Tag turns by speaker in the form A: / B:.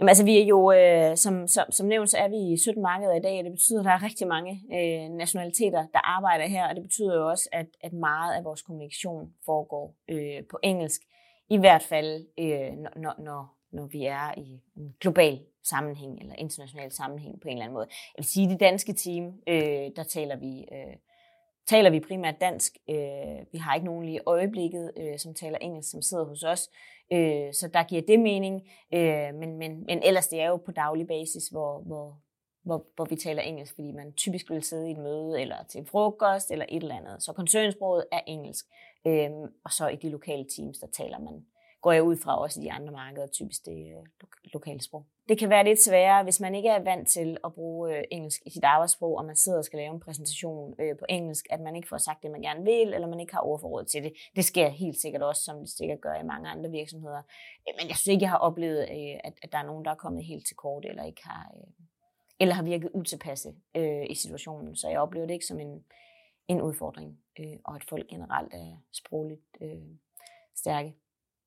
A: Jamen altså, vi er jo, øh, som, som, som nævnt, så er vi i 17 markeder i dag, og det betyder, at der er rigtig mange øh, nationaliteter, der arbejder her, og det betyder jo også, at, at meget af vores kommunikation foregår øh, på engelsk, i hvert fald øh, når, når, når vi er i en global sammenhæng eller international sammenhæng på en eller anden måde. Jeg vil sige, at det danske team, øh, der taler vi, øh, taler vi primært dansk. Øh, vi har ikke nogen lige i øjeblikket, øh, som taler engelsk, som sidder hos os. Øh, så der giver det mening. Øh, men, men, men ellers det er jo på daglig basis, hvor, hvor, hvor, hvor vi taler engelsk, fordi man typisk vil sidde i et møde, eller til frokost, eller et eller andet. Så koncernsproget er engelsk. Øh, og så i de lokale teams, der taler man går jeg ud fra også i de andre markeder, typisk det øh, lokale sprog. Det kan være lidt sværere, hvis man ikke er vant til at bruge øh, engelsk i sit arbejdssprog, og man sidder og skal lave en præsentation øh, på engelsk, at man ikke får sagt det, man gerne vil, eller man ikke har ordforråd til det. Det sker helt sikkert også, som det sikkert gør i mange andre virksomheder. Øh, men jeg synes ikke, jeg har oplevet, øh, at, at der er nogen, der er kommet helt til kort, eller ikke har, øh, eller har virket utilpasse i situationen. Så jeg oplever det ikke som en, en udfordring, og at folk generelt er sprogligt stærke.